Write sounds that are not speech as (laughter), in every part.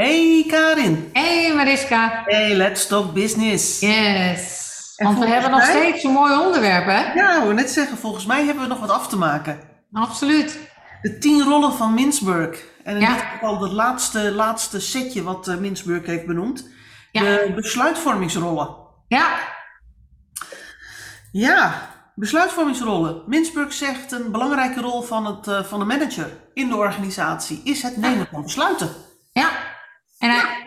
Hey Karin. Hey Mariska. Hey, let's talk business. Yes. En Want we hebben nog mij- steeds een mooi onderwerp, hè? Ja, ik wou net zeggen, volgens mij hebben we nog wat af te maken. Absoluut. De tien rollen van Mintzberg. En in Ja. dit geval het laatste, laatste setje wat eh, Mintzberg heeft benoemd. Ja. De besluitvormingsrollen. Ja, Ja, besluitvormingsrollen. Mintzberg zegt een belangrijke rol van, het, eh, van de manager in de organisatie is het nemen van besluiten. ja. En hij,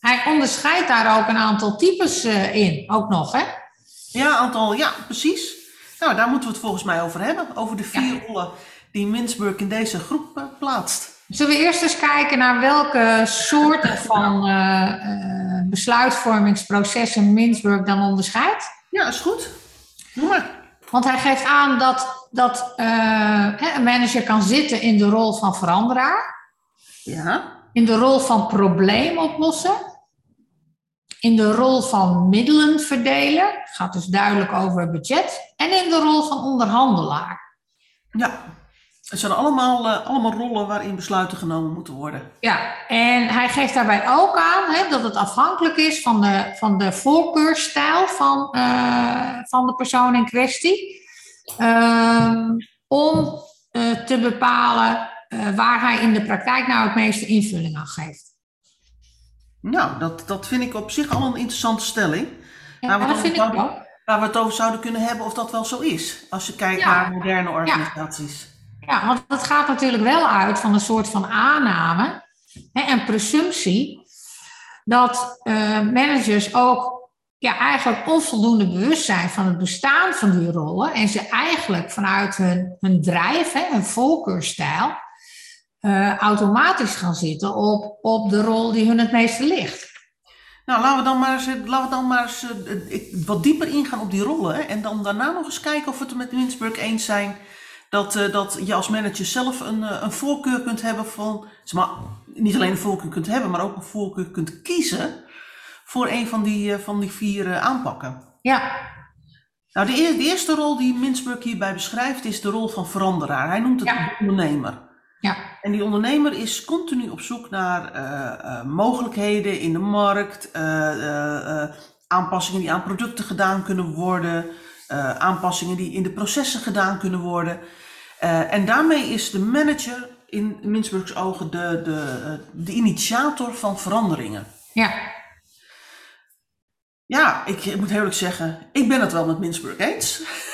hij onderscheidt daar ook een aantal types eh, in, ook nog, hè? Ja, aantal, ja, precies. Nou, daar moeten we het volgens mij over hebben. Over de vier Ja. rollen die Mintzberg in deze groep eh, plaatst. Zullen we eerst eens kijken naar welke soorten van eh, besluitvormingsprocessen Mintzberg dan onderscheidt? Ja, is goed. Doe maar. Want hij geeft aan dat, dat een manager kan zitten in de rol van veranderaar. Ja, in de rol van probleemoplossen, in de rol van middelen verdelen, gaat dus duidelijk over budget, en in de rol van onderhandelaar. ja. Het zijn allemaal, eh, allemaal rollen waarin besluiten genomen moeten worden. Ja, en hij geeft daarbij ook aan hè, dat het afhankelijk is van de, van de voorkeursstijl van, eh, van de persoon in kwestie, ehm, om eh, te bepalen eh, waar hij in de praktijk nou het meeste invulling aan geeft. Nou, dat, dat vind ik op zich al een interessante stelling. Ja, Nou, wat dat ik. Waar we het over zouden kunnen hebben of dat wel zo is. Als je kijkt Ja. naar moderne organisaties. Ja, want het gaat natuurlijk wel uit van een soort van aanname hè, en presumptie dat eh, managers ook ja, eigenlijk onvoldoende bewust zijn van het bestaan van die rollen en ze eigenlijk vanuit hun, hun drijf, hè, hun voorkeurstijl, eh, automatisch gaan zitten op, op de rol die hun het meeste ligt. Nou, laten we dan maar eens, laten we dan maar eens eh, wat dieper ingaan op die rollen. Hè, en dan daarna nog eens kijken of we het met Mintzberg eens zijn. Dat, eh, dat je als manager zelf een, een voorkeur kunt hebben van. zeg Maar, niet alleen een voorkeur kunt hebben, maar ook een voorkeur kunt kiezen. Voor een van die, van die vier aanpakken. Ja, Nou, de, eer- de eerste rol die Mintzberg hierbij beschrijft is de rol van veranderaar. Hij noemt het Ja. de ondernemer. Ja, En die ondernemer is continu op zoek naar eh, eh, mogelijkheden in de markt, eh, aanpassingen die aan producten gedaan kunnen worden, aanpassingen die in de processen gedaan kunnen worden. En daarmee is de manager in Mintzbergs ogen de, de, de initiator van veranderingen. ja. Ja, ik, ik moet eerlijk zeggen, ik ben het wel met Mintzberg eens. (laughs)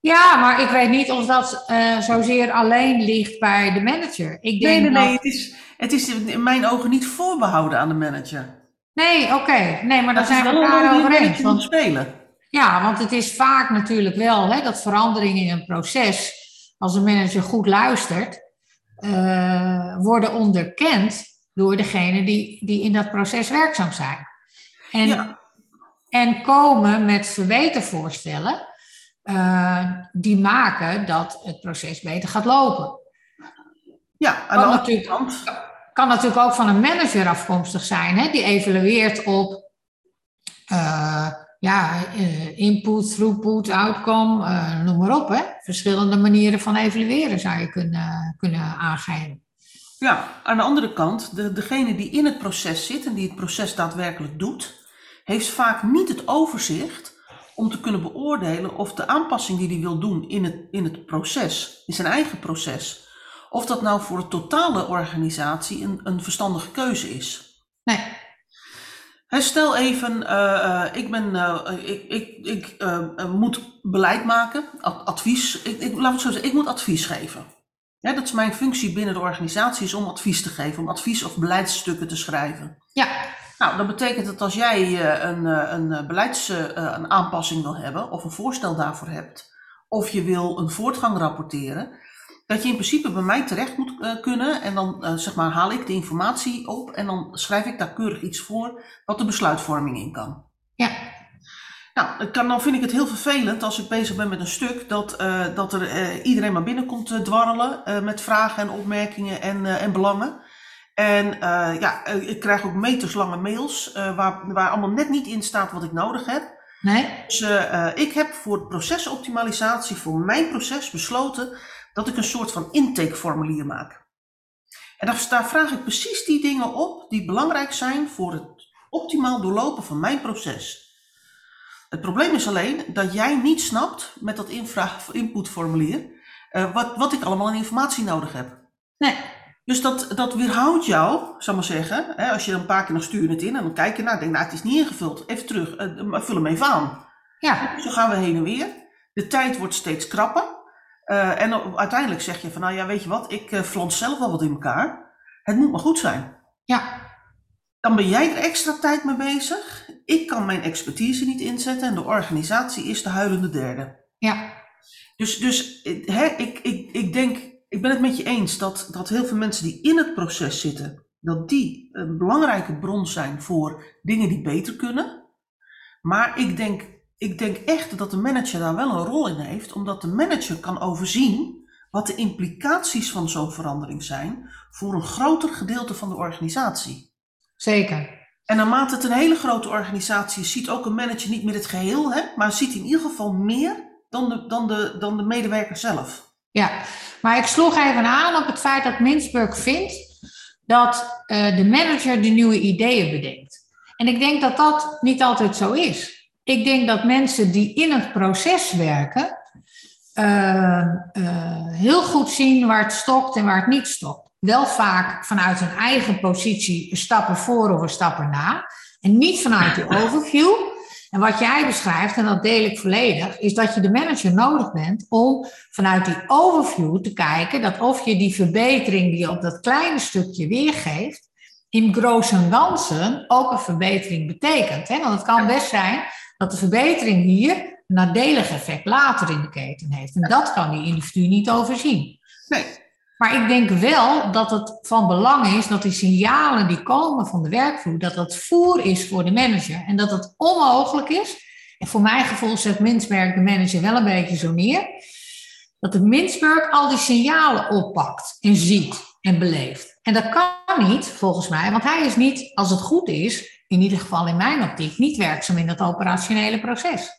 Ja, maar ik weet niet of dat eh, zozeer alleen ligt bij de manager. Ik denk Nee, nee, dat- nee, het is, het is in mijn ogen niet voorbehouden aan de manager. Nee, oké. Nee, maar daar zijn we die over een eens. Want, spelen. ja, want het is vaak natuurlijk wel hè, dat veranderingen in een proces, als een manager goed luistert, eh, worden onderkend door degene die, die in dat proces werkzaam zijn. En, Ja. en komen met verbetervoorstellen eh, die maken dat het proces beter gaat lopen. Ja, aan de Kan natuurlijk- kant. kan natuurlijk ook van een manager afkomstig zijn, hè, die evalueert op eh, ja, eh, input, throughput, outcome, noem maar op. Hè. Verschillende manieren van evalueren zou je kunnen, kunnen aangeven. Ja, aan de andere kant, de, degene die in het proces zit en die het proces daadwerkelijk doet, heeft vaak niet het overzicht om te kunnen beoordelen of de aanpassing die hij wil doen in het, in het proces, in zijn eigen proces, of dat nou voor de totale organisatie een, een verstandige keuze is. Nee, stel even, eh, eh, ik, ben, eh, ik, ik, ik moet beleid maken, ad- advies. Ik, ik, laat het zo zeggen, ik moet advies geven. Ja, dat is mijn functie binnen de organisatie, is om advies te geven, om advies of beleidsstukken te schrijven. ja, Nou, dat betekent dat als jij eh, een, eh, een eh, beleids, een aanpassing wil hebben, of een voorstel daarvoor hebt, of je wil een voortgang rapporteren, dat je in principe bij mij terecht moet kunnen en dan zeg maar haal ik de informatie op en dan schrijf ik daar keurig iets voor wat de besluitvorming in kan. ja, Nou, kan, dan vind ik het heel vervelend als ik bezig ben met een stuk dat, dat er iedereen maar binnenkomt dwarrelen met vragen en opmerkingen en, en belangen. En eh, ja, eh, ik krijg ook meterslange mails eh, waar, waar allemaal net niet in staat wat ik nodig heb. nee, Dus ik heb voor procesoptimalisatie, voor mijn proces besloten dat ik een soort van intakeformulier maak. En daar, daar vraag ik precies die dingen op die belangrijk zijn voor het optimaal doorlopen van mijn proces. Het probleem is alleen dat jij niet snapt met dat infra- inputformulier uh, wat, wat ik allemaal aan informatie nodig heb. Nee. Dus dat, dat weerhoudt jou, zal maar zeggen, hè, als je een paar keer nog stuur het in en dan kijk je naar, denk nou het is niet ingevuld, even terug, uh, vul hem even aan. Ja. Zo gaan we heen en weer. De tijd wordt steeds krapper. Uh, en uiteindelijk zeg je van, nou ja, weet je wat, ik uh, zelf wel wat in elkaar. Het moet maar goed zijn. Ja. Dan ben jij er extra tijd mee bezig. Ik kan mijn expertise niet inzetten en de organisatie is de huilende derde. Ja. Dus, dus hè, ik, ik, ik denk, ik ben het met je eens dat, dat heel veel mensen die in het proces zitten, dat die een belangrijke bron zijn voor dingen die beter kunnen. Maar ik denk, ik denk echt dat de manager daar wel een rol in heeft, omdat de manager kan overzien wat de implicaties van zo'n verandering zijn voor een groter gedeelte van de organisatie. Zeker. En naarmate het een hele grote organisatie is, ziet ook een manager niet meer het geheel, hè, maar ziet in ieder geval meer dan de, dan, de, dan de medewerker zelf. Ja, maar ik sloeg even aan op het feit dat Mintzberg vindt dat uh, de manager de nieuwe ideeën bedenkt. En ik denk dat dat niet altijd zo is. Ik denk dat mensen die in het proces werken, uh, uh, heel goed zien waar het stokt en waar het niet stokt. Wel vaak vanuit hun eigen positie stappen voor of stappen na. En niet vanuit de overview. En wat jij beschrijft, en dat deel ik volledig, is dat je de manager nodig bent om vanuit die overview te kijken dat of je die verbetering die je op dat kleine stukje weergeeft, in groot en ganzen ook een verbetering betekent. Hè? Want het kan best zijn dat de verbetering hier een nadelig effect later in de keten heeft. En dat kan die individu niet overzien. Nee. Maar ik denk wel dat het van belang is dat die signalen die komen van de werkvloer, dat dat voer is voor de manager. En dat het onmogelijk is, en voor mijn gevoel zet Mintzberg de manager wel een beetje zo neer, dat de Mintzberg al die signalen oppakt en ziet en beleeft. En dat kan niet, volgens mij, want hij is niet, als het goed is, in ieder geval in mijn optiek, niet werkzaam in dat operationele proces.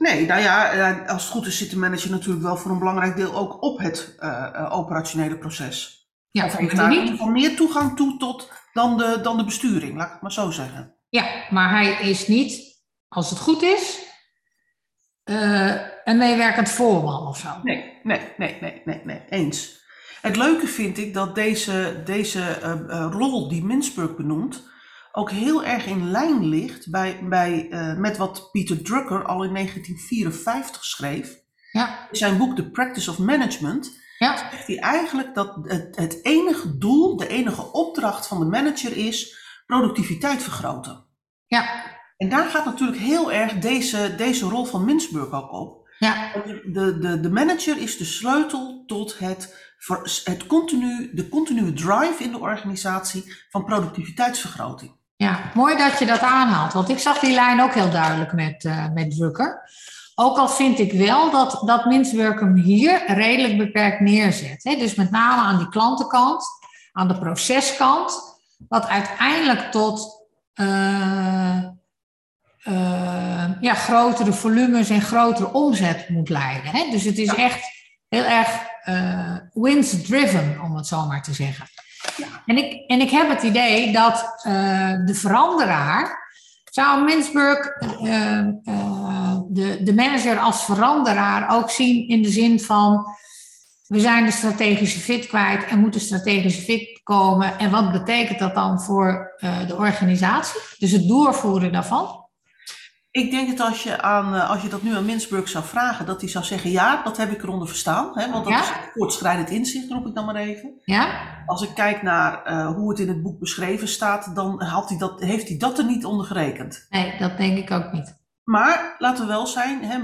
Nee, nou ja, als het goed is zit de manager natuurlijk wel voor een belangrijk deel ook op het uh, operationele proces. Ja, of heeft daar meer toegang toe tot dan de, dan de besturing, laat ik het maar zo zeggen. Ja, maar hij is niet, als het goed is, uh, een meewerkend voorman of zo. Nee, nee, nee, nee, nee, nee, eens. Het leuke vind ik dat deze, deze uh, rol die Mintzberg benoemt, ook heel erg in lijn ligt bij, bij, uh, met wat Peter Drucker al in 1954 schreef. Ja. In zijn boek The Practice of Management ja. zegt hij eigenlijk dat het, het enige doel, de enige opdracht van de manager is productiviteit vergroten. Ja. En daar gaat natuurlijk heel erg deze, deze rol van Mintzberg ook op. Ja. De, de, de manager is de sleutel tot het, het continu, de continue drive in de organisatie van productiviteitsvergroting. Ja, mooi dat je dat aanhaalt. Want ik zag die lijn ook heel duidelijk met, uh, met Drucker. Ook al vind ik wel dat, dat Mintzberg hem hier redelijk beperkt neerzet. Hè? Dus met name aan die klantenkant, aan de proceskant. Wat uiteindelijk tot uh, uh, ja, grotere volumes en grotere omzet moet leiden. Hè? Dus het is echt heel erg wins-driven, om het zo maar te zeggen. En, ik, en ik heb het idee dat uh, de veranderaar, zou Mintzberg uh, uh, de, de manager als veranderaar ook zien in de zin van, we zijn de strategische fit kwijt en moeten strategische fit komen. En wat betekent dat dan voor de organisatie? Dus het doorvoeren daarvan? Ik denk dat als je, aan, als je dat nu aan Mintzberg zou vragen, dat hij zou zeggen, ja, dat heb ik eronder verstaan. Hè, want dat Ja? is voortschrijdend inzicht, roep ik dan maar even. Ja? Als ik kijk naar eh, hoe het in het boek beschreven staat, dan had hij dat, heeft hij dat er niet onder gerekend. Nee, dat denk ik ook niet. Maar laten we wel zijn, hè,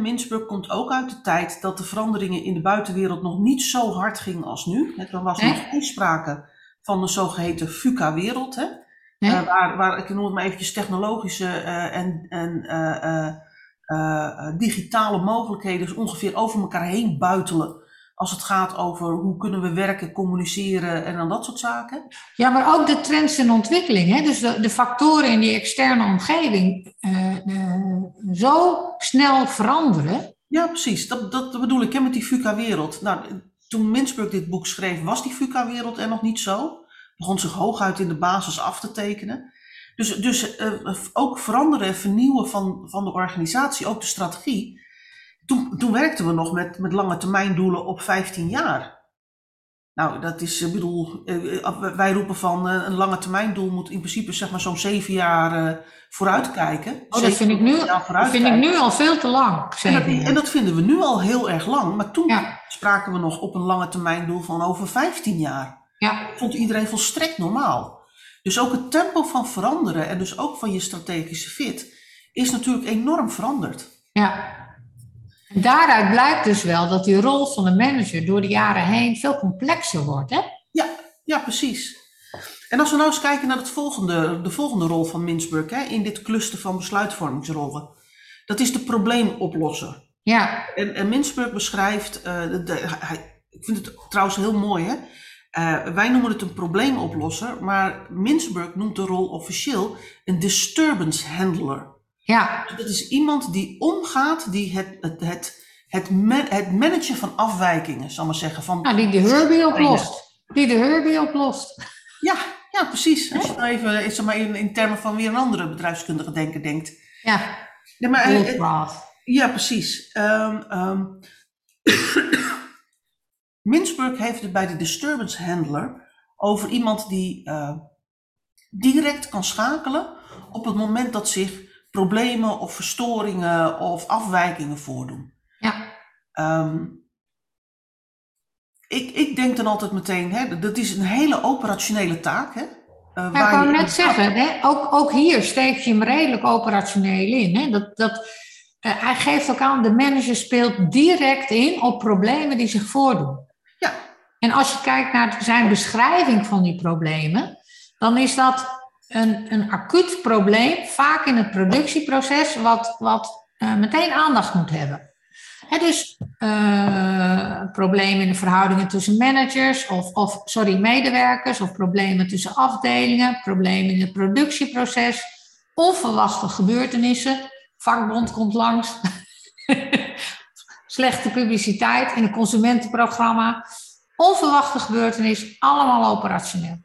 komt ook uit de tijd dat de veranderingen in de buitenwereld nog niet zo hard gingen als nu. Er was Nee. nog geen sprake van de zogeheten VUCA-wereld. Nee? Eh, waar, waar, ik noem het maar eventjes, technologische eh, en, en eh, digitale mogelijkheden dus ongeveer over elkaar heen buitelen. Als het gaat over hoe kunnen we werken, communiceren en dan dat soort zaken. Ja, maar ook de trends en ontwikkeling. Hè? Dus de, de factoren in die externe omgeving zo snel veranderen. Ja, precies. Dat, dat bedoel ik hè, met die VUCA-wereld. Nou, toen Mintzberg dit boek schreef, was die VUCA-wereld er nog niet zo. Begon zich hooguit in de basis af te tekenen. Dus, dus uh, ook veranderen en vernieuwen van, van de organisatie, ook de strategie. Toen, toen werkten we nog met, met lange termijn doelen op 15 jaar. Nou, dat is, ik bedoel, wij roepen van een lange termijn doel moet in principe zeg maar zo'n zeven jaar vooruitkijken. Oh, dat vind, ik nu, dat vind ik nu al veel te lang. En dat, en dat, vinden we nu al heel erg lang. Maar toen spraken we nog op een lange termijn doel van over 15 jaar. Ja. vond iedereen volstrekt normaal. Dus ook het tempo van veranderen en dus ook van je strategische fit is natuurlijk enorm veranderd. Ja. En daaruit blijkt dus wel dat die rol van de manager door de jaren heen veel complexer wordt, hè? Ja, ja precies. En als we nou eens kijken naar het volgende, de volgende rol van Mintzberg hè, in dit cluster van besluitvormingsrollen. Dat is de probleemoplosser. Ja. En, en beschrijft, uh, de, hij, ik vind het trouwens heel mooi hè. Uh, wij noemen het een probleemoplosser, maar Mintzberg noemt de rol officieel een disturbance handler. Ja. Dat is iemand die omgaat, die het, het, het, het, het managen van afwijkingen, zal maar zeggen. Van ja, die de Herbie oplost. Die de Herbie oplost. Ja, ja precies. Als je nou even zeg maar, in, in termen van weer een andere bedrijfskundige denker denkt. Ja, ja, maar, ja precies. Um, um, Mintzberg heeft het bij de disturbance handler over iemand die uh, direct kan schakelen op het moment dat zich problemen of verstoringen of afwijkingen voordoen. Ja. Um, ik, ik denk dan altijd meteen, hè, dat is een hele operationele taak. Hè, uh, ja, ik wou net zeggen, hè, ook, ook hier steek je hem redelijk operationeel in. Hè, dat, dat, uh, hij geeft ook aan, de manager speelt direct in op problemen die zich voordoen. Ja. En als je kijkt naar zijn beschrijving van die problemen, dan is dat een, een acuut probleem, vaak in het productieproces, wat, wat uh, meteen aandacht moet hebben. He, dus uh, problemen in de verhoudingen tussen managers of, of, sorry, medewerkers, of problemen tussen afdelingen, problemen in het productieproces, onverwachte gebeurtenissen, vakbond komt langs, (laughs) slechte publiciteit in een consumentenprogramma, onverwachte gebeurtenis, allemaal operationeel.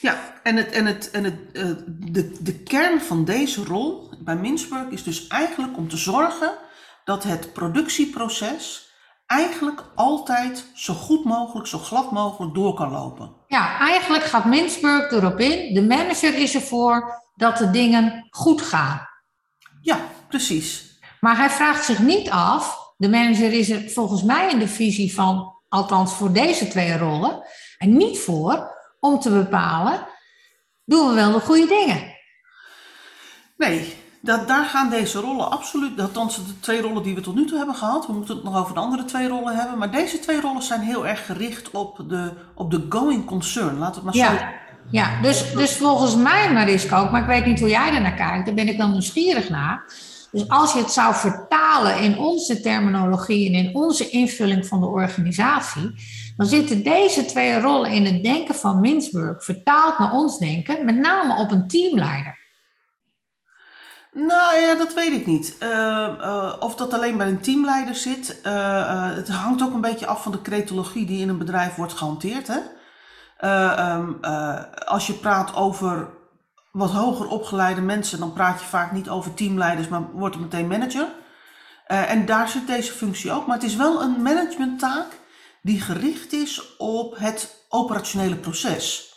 Ja, en, het, en, het, en het, uh, de, de kern van deze rol bij Mintzberg is dus eigenlijk om te zorgen dat het productieproces eigenlijk altijd zo goed mogelijk, zo glad mogelijk door kan lopen. Ja, eigenlijk gaat Mintzberg erop in. De manager is ervoor dat de dingen goed gaan. Ja, precies. Maar hij vraagt zich niet af, de manager is er volgens mij in de visie van, althans voor deze twee rollen, en niet voor om te bepalen, doen we wel de goede dingen? Nee, dat, daar gaan deze rollen absoluut, althans de twee rollen die we tot nu toe hebben gehad, we moeten het nog over de andere twee rollen hebben, maar deze twee rollen zijn heel erg gericht op de, op de going concern. We het maar ja. zo Ja, dus, dus volgens mij, Mariska ook, maar ik weet niet hoe jij er naar kijkt, daar ben ik dan nieuwsgierig naar. Dus als je het zou vertalen in onze terminologie en in onze invulling van de organisatie, dan zitten deze twee rollen in het denken van Mintzberg, vertaald naar ons denken, met name op een teamleider. Nou ja, dat weet ik niet. Uh, uh, of dat alleen bij een teamleider zit. Uh, het hangt ook een beetje af van de cretologie die in een bedrijf wordt gehanteerd. Hè? Um, als je praat over wat hoger opgeleide mensen, dan praat je vaak niet over teamleiders, maar wordt het meteen manager. en daar zit deze functie ook. Maar het is wel een managementtaak die gericht is op het operationele proces.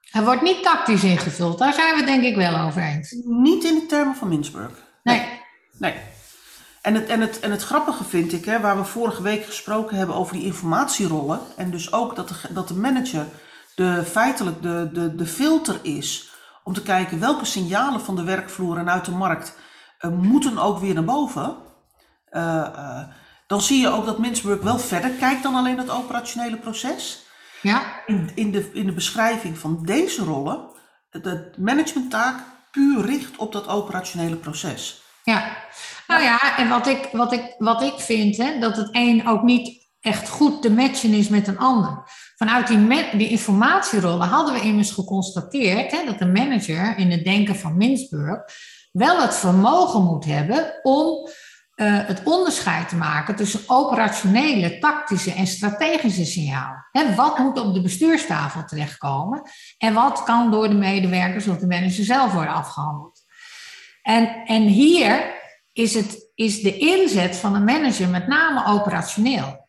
Hij wordt niet tactisch ingevuld, daar zijn we het denk ik wel over eens. Niet in de termen van Mintzberg. Nee. Nee. En het, en, het, en het grappige vind ik, hè, waar we vorige week gesproken hebben over die informatierollen. En dus ook dat de, dat de manager de, feitelijk de, de, de filter is om te kijken welke signalen van de werkvloer en uit de markt uh, moeten ook weer naar boven. Uh, uh, dan zie je ook dat Mintzberg wel verder kijkt dan alleen het operationele proces. Ja. In, in, de, in de beschrijving van deze rollen, de managementtaak puur richt op dat operationele proces. Ja, nou ja, en wat ik, wat ik, wat ik vind, hè, dat het een ook niet echt goed te matchen is met een ander. Vanuit die, die informatierollen hadden we immers geconstateerd hè, dat de manager in het denken van Mintzberg wel het vermogen moet hebben om eh, het onderscheid te maken tussen operationele, tactische en strategische signaal. Wat moet op de bestuurstafel terechtkomen en wat kan door de medewerkers of de manager zelf worden afgehandeld. En, en hier is, het, is de inzet van een manager met name operationeel.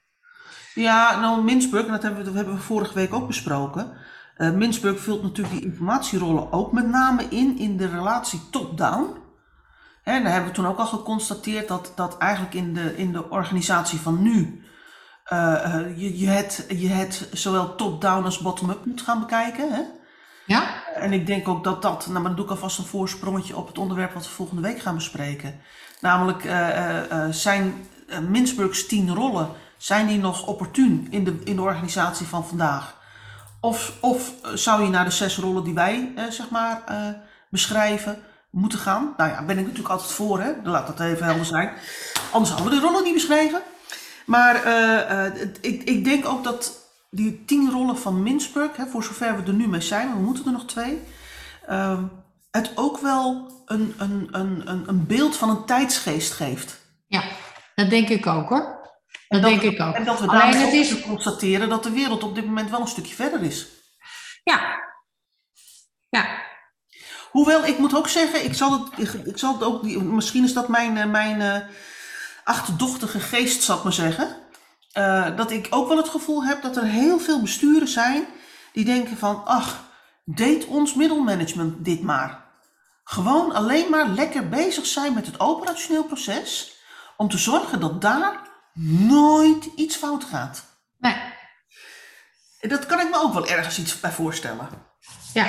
Ja, nou Mintzburg, en dat hebben we, dat hebben we vorige week ook besproken. Uh, vult natuurlijk die informatierollen ook met name in, in de relatie top-down. En daar hebben we toen ook al geconstateerd dat, dat eigenlijk in de, in de organisatie van nu uh, je, je, het, je het zowel top-down als bottom-up moet gaan bekijken. Hè? Ja. En ik denk ook dat dat, nou maar dan doe ik alvast een voorsprongetje op het onderwerp wat we volgende week gaan bespreken. Namelijk uh, zijn Mintzburgs tien rollen, zijn die nog opportun in de, in de organisatie van vandaag? Of, of zou je naar de zes rollen die wij zeg maar beschrijven, moeten gaan. Nou ja, ben ik natuurlijk altijd voor, hè? laat dat even helder zijn. Anders hadden we de rollen niet beschreven. Maar uh, uh, ik, ik denk ook dat die tien rollen van Mintzburg, hè, voor zover we er nu mee zijn, we moeten er nog twee, uh, het ook wel een, een, een, een beeld van een tijdsgeest geeft. Ja, dat denk ik ook hoor. Dat, denk ik ook. En dat we daarmee ook is... constateren dat de wereld op dit moment wel een stukje verder is. Ja. Ja, Hoewel, ik moet ook zeggen, ik zal het, ik zal het ook, misschien is dat mijn, eh, mijn uh, achterdochtige geest, zal ik maar zeggen. Uh, dat ik ook wel het gevoel heb dat er heel veel besturen zijn die denken van, ach, deed ons middelmanagement dit maar. Gewoon alleen maar lekker bezig zijn met het operationeel proces, om te zorgen dat daar nooit iets fout gaat. Nee. Dat kan ik me ook wel ergens iets bij voorstellen. Ja,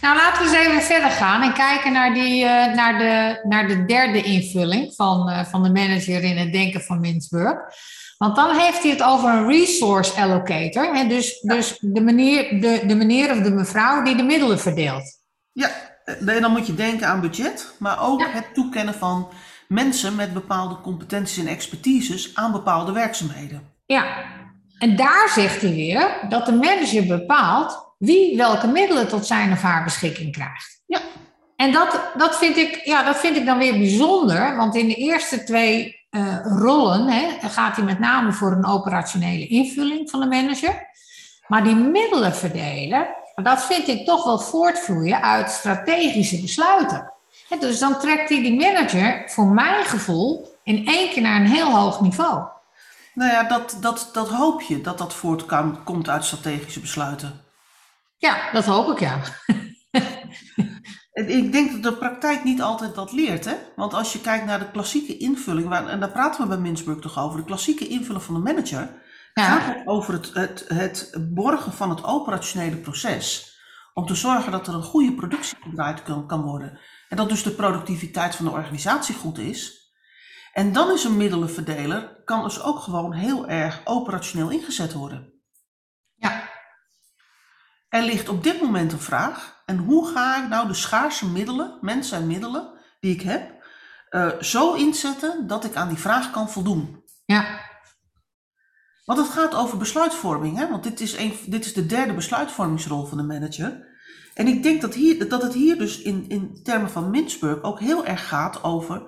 nou laten we eens even verder gaan en kijken naar, die, uh, naar, de, naar de derde invulling van, uh, van de manager in het denken van Mintzburg. Want dan heeft hij het over een resource allocator. Hè? Dus, dus de, meneer, de, de meneer of de mevrouw die de middelen verdeelt. Ja, en dan moet je denken aan budget, maar ook ja. het toekennen van mensen met bepaalde competenties en expertises aan bepaalde werkzaamheden. Ja, en daar zegt hij weer dat de manager bepaalt wie welke middelen tot zijn of haar beschikking krijgt. Ja. En dat, dat, vind ik, ja, dat vind ik dan weer bijzonder, want in de eerste twee uh, rollen hè, gaat hij met name voor een operationele invulling van de manager. Maar die middelen verdelen, dat vind ik toch wel voortvloeien uit strategische besluiten. En dus dan trekt hij die manager, voor mijn gevoel, in één keer naar een heel hoog niveau. Nou ja, dat, dat, dat hoop je, dat dat voortkomt uit strategische besluiten. Ja, dat hoop ik ja. (laughs) ik denk dat de praktijk niet altijd dat leert. Hè? Want als je kijkt naar de klassieke invulling, en daar praten we bij Mintzburg toch over, de klassieke invulling van de manager, ja. gaat het over het, het, het borgen van het operationele proces. Om te zorgen dat er een goede productie gedraaid kan, kan worden. En dat dus de productiviteit van de organisatie goed is. En dan is een middelenverdeler, kan dus ook gewoon heel erg operationeel ingezet worden. Ja, er ligt op dit moment een vraag. En hoe ga ik nou de schaarse middelen, mensen en middelen die ik heb, uh, zo inzetten dat ik aan die vraag kan voldoen? Ja. Want het gaat over besluitvorming, hè? want dit is, een, dit is de derde besluitvormingsrol van de manager. En ik denk dat, hier, dat het hier dus in, in termen van Mintzburg ook heel erg gaat over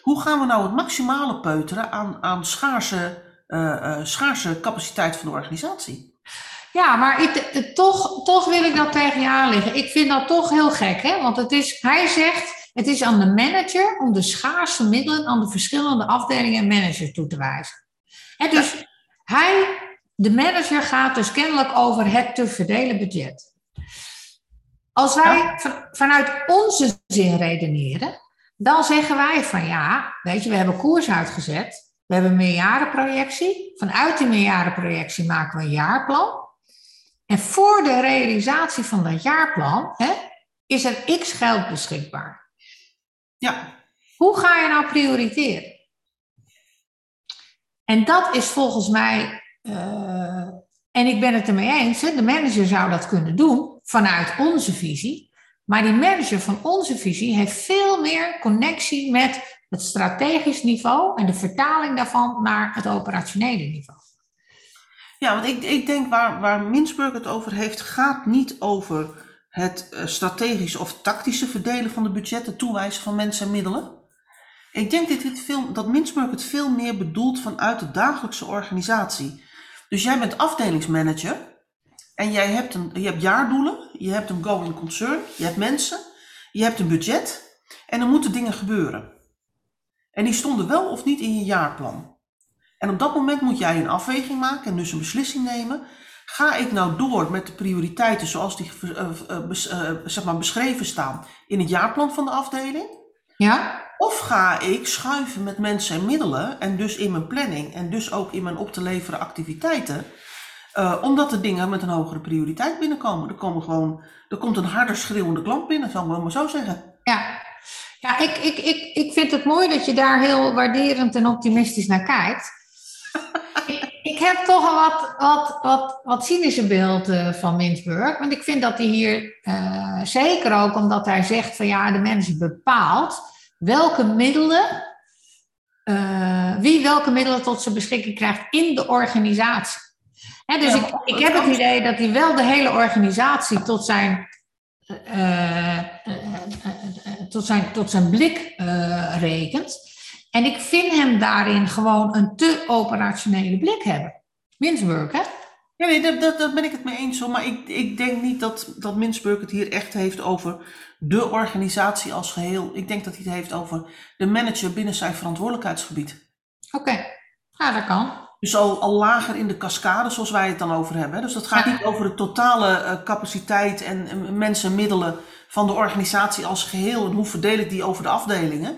hoe gaan we nou het maximale peuteren aan, aan schaarse, uh, uh, schaarse capaciteit van de organisatie. Ja, maar ik, toch, toch wil ik dat tegen je aanleggen. Ik vind dat toch heel gek, hè? Want het is, hij zegt, het is aan de manager om de schaarse middelen aan de verschillende afdelingen en managers toe te wijzen. En dus hij, de manager gaat dus kennelijk over het te verdelen budget. Als wij vanuit onze zin redeneren, dan zeggen wij van ja, weet je, we hebben koers uitgezet. We hebben een meerjarenprojectie. Vanuit die meerjarenprojectie maken we een jaarplan. En voor de realisatie van dat jaarplan hè, is er x geld beschikbaar. Ja. Hoe ga je nou prioriteren? En dat is volgens mij, uh, en ik ben het ermee eens, hè, de manager zou dat kunnen doen vanuit onze visie. Maar die manager van onze visie heeft veel meer connectie met het strategisch niveau en de vertaling daarvan naar het operationele niveau. Ja, want ik, ik denk waar, waar Mintzburg het over heeft, gaat niet over het uh, strategische of tactische verdelen van de budgetten, toewijzen van mensen en middelen. Ik denk dat, dit dat Mintzberg het veel meer bedoelt vanuit de dagelijkse organisatie. Dus jij bent afdelingsmanager en jij hebt, een, je hebt jaardoelen, je hebt een going concern, je hebt mensen, je hebt een budget en er moeten dingen gebeuren. En die stonden wel of niet in je jaarplan. En op dat moment moet jij een afweging maken en dus een beslissing nemen. Ga ik nou door met de prioriteiten zoals die uh, uh, zeg maar beschreven staan in het jaarplan van de afdeling? Ja. Of ga ik schuiven met mensen en middelen en dus in mijn planning en dus ook in mijn op te leveren activiteiten, uh, omdat de dingen met een hogere prioriteit binnenkomen. Er, komen gewoon, er komt een harder schreeuwende klant binnen, zal ik wel maar zo zeggen. Ja, ja ik, ik, ik, ik vind het mooi dat je daar heel waarderend en optimistisch naar kijkt. (laughs) ik, ik heb toch een wat, wat, wat, wat cynische beeld uh, van Mintzburg. Want ik vind dat hij hier, uh, zeker ook omdat hij zegt van ja, de mens bepaalt welke middelen, uh, wie welke middelen tot zijn beschikking krijgt in de organisatie. Hè, dus ik, ik heb het idee dat hij wel de hele organisatie tot zijn, uh, uh, tot zijn, tot zijn blik rekent. En ik vind hem daarin gewoon een te operationele blik hebben. Mintzburg, hè? Ja, nee, daar, daar, daar ben ik het mee eens. Hoor. Maar ik, ik denk niet dat, dat Mintzburg het hier echt heeft over de organisatie als geheel. Ik denk dat hij het heeft over de manager binnen zijn verantwoordelijkheidsgebied. Oké, okay. ja, dat kan. Dus al, al lager in de cascade, zoals wij het dan over hebben. Dus dat gaat ja. niet over de totale uh, capaciteit en, en mensen en middelen van de organisatie als geheel. En hoe verdeel ik die over de afdelingen.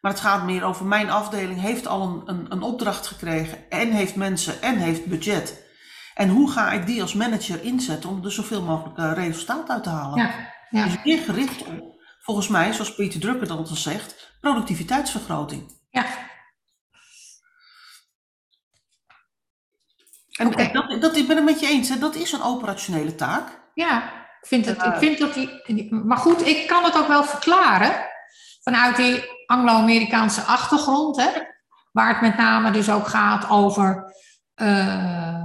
Maar het gaat meer over mijn afdeling heeft al een, een, een opdracht gekregen. En heeft mensen en heeft budget. En hoe ga ik die als manager inzetten om er zoveel mogelijk uh, resultaat uit te halen? Ja, ja. Dus meer gericht op, volgens mij, zoals Pieter Drucker dat al zegt, productiviteitsvergroting. Ja. En okay. dat, dat, ik ben het met je eens, hè, dat is een operationele taak. Ja, ik vind, het, ik vind dat die. Maar goed, ik kan het ook wel verklaren vanuit die Anglo-Amerikaanse achtergrond, hè, waar het met name dus ook gaat over. Uh,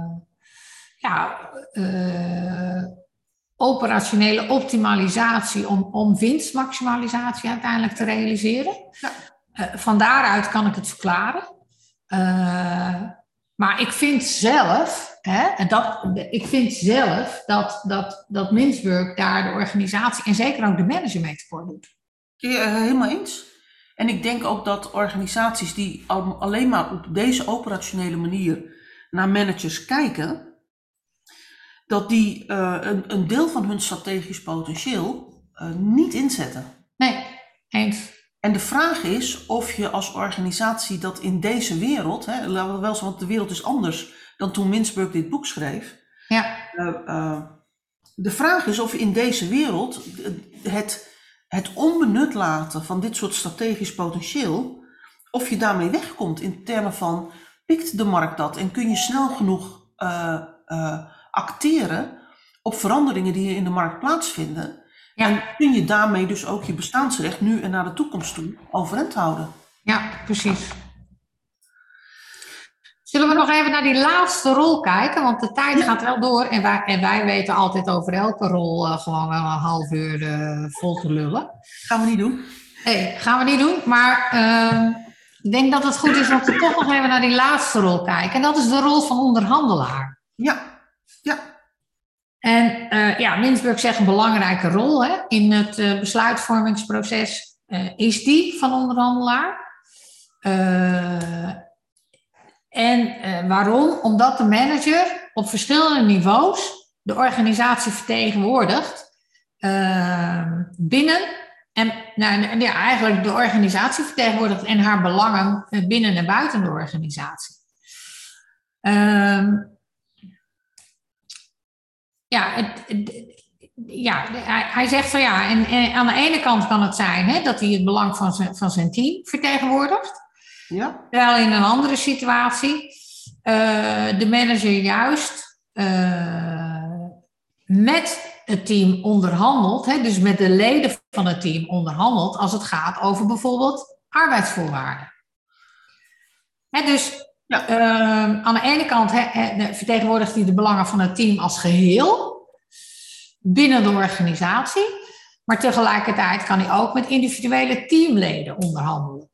ja, uh, operationele optimalisatie om, om winstmaximalisatie uiteindelijk te realiseren. Ja. Uh, van daaruit kan ik het verklaren. Uh, maar ik vind zelf, hè, en dat, ik vind zelf dat, dat, dat Mintzburg daar de organisatie en zeker ook de manager mee tekort doet. Ja, helemaal eens. En ik denk ook dat organisaties die alleen maar op deze operationele manier naar managers kijken, dat die uh, een, een, deel van hun strategisch potentieel uh, niet inzetten. Nee, eens. En de vraag is of je als organisatie dat in deze wereld, hè, laten we wel zeggen, want de wereld is anders dan toen Mintzberg dit boek schreef. Ja. Uh, de vraag is of je in deze wereld het, het onbenut laten van dit soort strategisch potentieel, of je daarmee wegkomt in termen van pikt de markt dat en kun je snel genoeg acteren op veranderingen die in de markt plaatsvinden. Ja. En kun je daarmee dus ook je bestaansrecht nu en naar de toekomst toe overeind houden. Ja, precies. Zullen we nog even naar die laatste rol kijken? Want de tijd gaat wel door en wij, en wij weten altijd over elke rol uh, gewoon wel een half uur uh, vol te lullen. Gaan we niet doen. Nee, gaan we niet doen. Maar uh, ik denk dat het goed is om we toch nog even naar die laatste rol kijken. En dat is de rol van onderhandelaar. Ja, ja. En uh, ja, Mintzburg zegt een belangrijke rol hè, in het uh, besluitvormingsproces uh, is die van onderhandelaar. en waarom? Omdat de manager op verschillende niveaus de organisatie vertegenwoordigt binnen en nou, ja, eigenlijk de organisatie vertegenwoordigt en haar belangen binnen en buiten de organisatie. Ja, het, het, ja hij, hij, zegt van ja, en, en, aan de ene kant kan het zijn hè, dat hij het belang van zijn, van zijn team vertegenwoordigt. Ja. Terwijl in een andere situatie uh, de manager juist uh, met het team onderhandelt, hè, dus met de leden van het team onderhandelt als het gaat over bijvoorbeeld arbeidsvoorwaarden. Hè, dus ja. Uh, aan de ene kant he, vertegenwoordigt hij de belangen van het team als geheel binnen de organisatie, maar tegelijkertijd kan hij ook met individuele teamleden onderhandelen.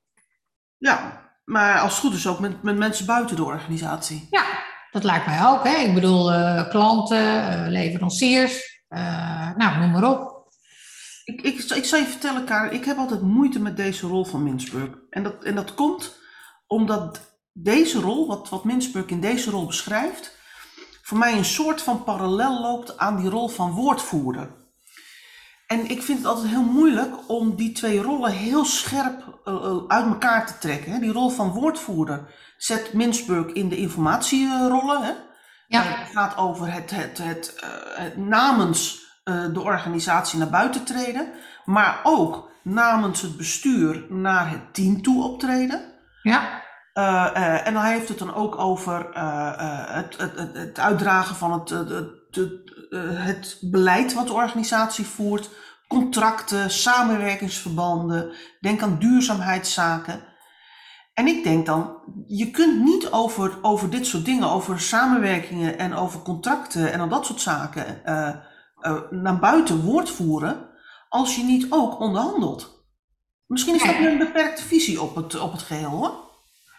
Ja, maar als het goed is ook met, met mensen buiten de organisatie. Ja, dat lijkt mij ook. Hè? Ik bedoel, uh, klanten, uh, leveranciers, uh, nou, noem maar op. Ik, ik, ik zal je vertellen, Karen, ik heb altijd moeite met deze rol van Mintzburg. En dat, en dat komt omdat deze rol, wat, wat Mintzburg in deze rol beschrijft, voor mij een soort van parallel loopt aan die rol van woordvoerder. En ik vind het altijd heel moeilijk om die twee rollen heel scherp uh, uit elkaar te trekken. Die rol van woordvoerder zet Mintzburg in de informatierollen. Hè? Ja. Het gaat over het, het, het, uh, het namens uh, de organisatie naar buiten treden, maar ook namens het bestuur naar het team toe optreden. Ja. Uh, en hij heeft het dan ook over het, het, het, het, uitdragen van het, het, beleid wat de organisatie voert, contracten, samenwerkingsverbanden, denk aan duurzaamheidszaken. En ik denk dan, je kunt niet over, over dit soort dingen, over samenwerkingen en over contracten en al dat soort zaken uh, uh, naar buiten woord voeren, als je niet ook onderhandelt. Misschien is dat een beperkte visie op het, op het geheel hoor.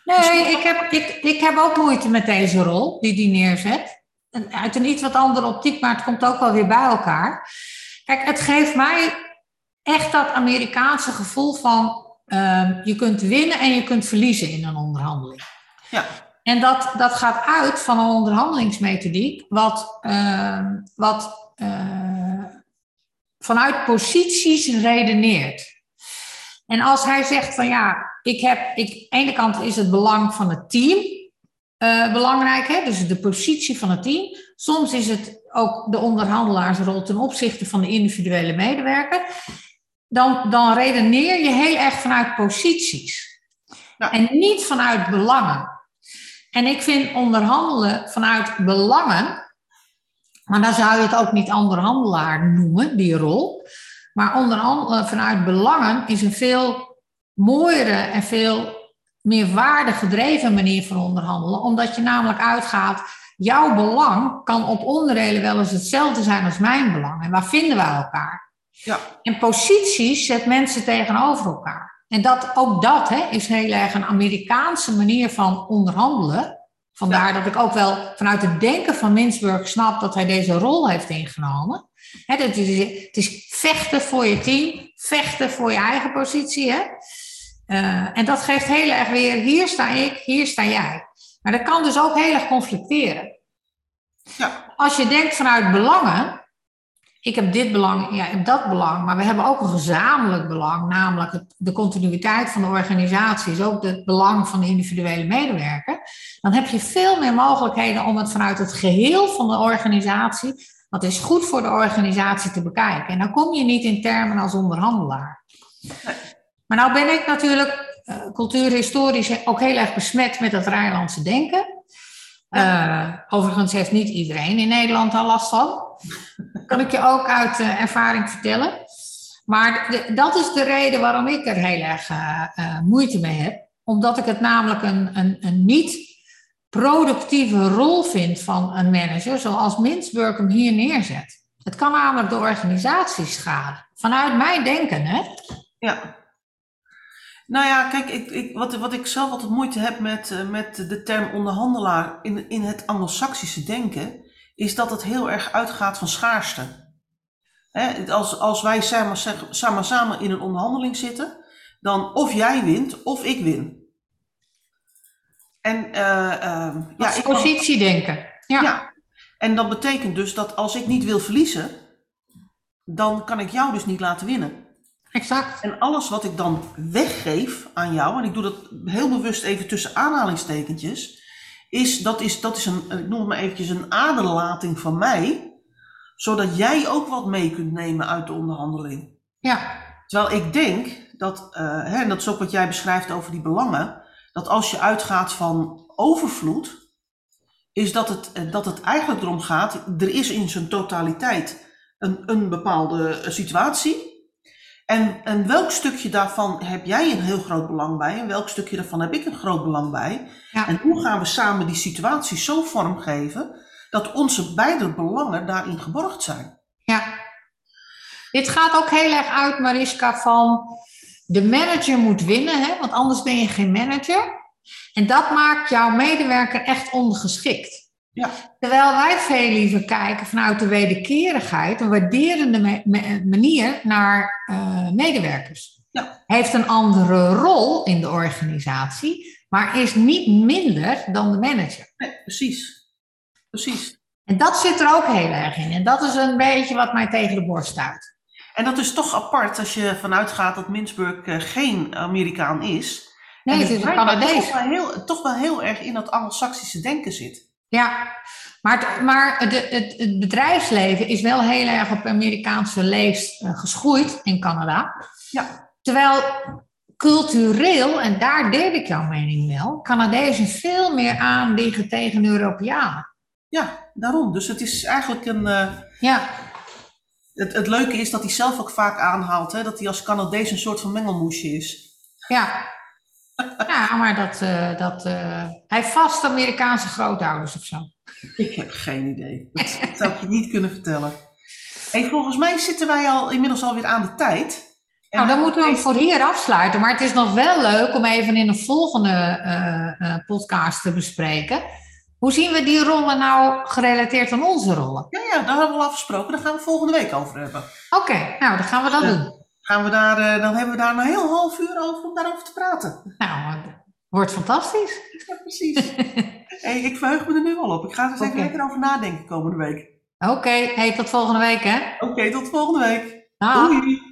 Nee, ik heb, ik, ik heb ook moeite met deze rol die die neerzet. Uit een iets wat andere optiek, maar het komt ook wel weer bij elkaar. Kijk, het geeft mij echt dat Amerikaanse gevoel van uh, je kunt winnen en je kunt verliezen in een onderhandeling. Ja. En dat, dat gaat uit van een onderhandelingsmethodiek, wat, uh, wat uh, vanuit posities redeneert. En als hij zegt van ja, ik heb, ik, aan de ene kant is het belang van het team uh, belangrijk, hè? dus de positie van het team. Soms is het ook de onderhandelaarsrol ten opzichte van de individuele medewerker. Dan, dan redeneer je heel erg vanuit posities. Ja. En niet vanuit belangen. En ik vind onderhandelen vanuit belangen, maar dan zou je het ook niet onderhandelaar noemen, die rol. Maar onderhandelen vanuit belangen is een veel mooiere en veel meer waardegedreven manier van onderhandelen, omdat je namelijk uitgaat, jouw belang kan op onderdelen wel eens hetzelfde zijn als mijn belang. En waar vinden wij elkaar? Ja. En posities zet mensen tegenover elkaar. En dat, ook dat hè, is heel erg een Amerikaanse manier van onderhandelen. Vandaar dat ik ook wel vanuit het denken van Mintzberg snap dat hij deze rol heeft ingenomen. Hè, het, is, het is vechten voor je team, vechten voor je eigen positie. Hè? Uh, en dat geeft heel erg weer, hier sta ik, hier sta jij. Maar dat kan dus ook heel erg conflicteren. Ja. Als je denkt vanuit belangen, ik heb dit belang, ja, ik heb dat belang, maar we hebben ook een gezamenlijk belang, namelijk het, de continuïteit van de organisatie, is ook het belang van de individuele medewerker. Dan heb je veel meer mogelijkheden om het vanuit het geheel van de organisatie, wat is goed voor de organisatie, te bekijken. En dan kom je niet in termen als onderhandelaar. Maar nou ben ik natuurlijk uh, cultuurhistorisch ook heel erg besmet met het Rijnlandse denken. Uh, overigens heeft niet iedereen in Nederland al last van. kan ik je ook uit uh, ervaring vertellen. Maar de, dat is de reden waarom ik er heel erg moeite mee heb. Omdat ik het namelijk een, een, een niet productieve rol vind van een manager, zoals Mintzburg hem hier neerzet. Het kan namelijk de organisatie schaden. Vanuit mijn denken, hè? Ja. Nou ja, kijk, ik, ik, wat, wat ik zelf altijd moeite heb met, uh, met de term onderhandelaar in, in het Anglo-Saxische denken, is dat het heel erg uitgaat van schaarste. Hè, als, als wij samen, samen, samen in een onderhandeling zitten, dan of jij wint of ik win. En, uh, uh, ja, ik positiedenken. Ja. ja. En dat betekent dus dat als ik niet wil verliezen, dan kan ik jou dus niet laten winnen. Exact. En alles wat ik dan weggeef aan jou, en ik doe dat heel bewust even tussen aanhalingstekentjes, is dat is, dat is een, ik noem het maar eventjes een aderlating van mij, zodat jij ook wat mee kunt nemen uit de onderhandeling. Ja. Terwijl ik denk dat, uh, hè, en dat is ook wat jij beschrijft over die belangen, dat als je uitgaat van overvloed, is dat het, dat het eigenlijk erom gaat, er is in zijn totaliteit een, een bepaalde situatie. En, en welk stukje daarvan heb jij een heel groot belang bij en welk stukje daarvan heb ik een groot belang bij? Ja. En hoe gaan we samen die situatie zo vormgeven dat onze beide belangen daarin geborgd zijn? Ja. Dit gaat ook heel erg uit, Mariska, van de manager moet winnen, hè, want anders ben je geen manager. En dat maakt jouw medewerker echt ondergeschikt. Ja. Terwijl wij veel liever kijken vanuit de wederkerigheid, een waarderende me- me- manier naar eh, medewerkers. Ja. Heeft een andere rol in de organisatie, maar is niet minder dan de manager. Nee, precies. Precies. En dat zit er ook heel erg in. En dat is een beetje wat mij tegen de borst stuit. En dat is toch apart als je vanuit gaat dat Mintzburg eh, geen Amerikaan is. Nee, En het is een Canadees. Toch wel, heel, toch wel heel erg in dat Anglo-Saxische denken zit. Ja, maar, het, maar de, het, het bedrijfsleven is wel heel erg op Amerikaanse leest eh, geschoeid in Canada. Ja. Terwijl cultureel, en daar deel ik jouw mening wel, Canadezen veel meer aanliggen tegen Europeanen. Ja, daarom. Dus het is eigenlijk een. eh, Ja, het, het leuke is dat hij zelf ook vaak aanhaalt hè, dat hij als Canadees een soort van mengelmoesje is. ja. Ja, maar dat, eh, dat, eh, hij vast Amerikaanse grootouders of zo. Ik heb geen idee. Dat, dat zou ik je niet kunnen vertellen. Hey, volgens mij zitten wij al inmiddels alweer aan de tijd. En Nou, dan moeten we hem voor hier afsluiten. Maar het is nog wel leuk om even in een volgende eh, podcast te bespreken. Hoe zien we die rollen nou gerelateerd aan onze rollen? Ja, ja, daar hebben we al afgesproken. Daar gaan we volgende week over hebben. Oké, nou dan gaan we dat Ja. doen. Gaan we daar, eh, dan hebben we daar een heel half uur over om daarover te praten. Nou, eh, wordt fantastisch. Ja, precies. (laughs) hey, ik verheug me er nu al op. Ik ga er eens even lekker over nadenken komende week. Oké, hey, tot volgende week hè. Oké, tot volgende week. Dag. Doei.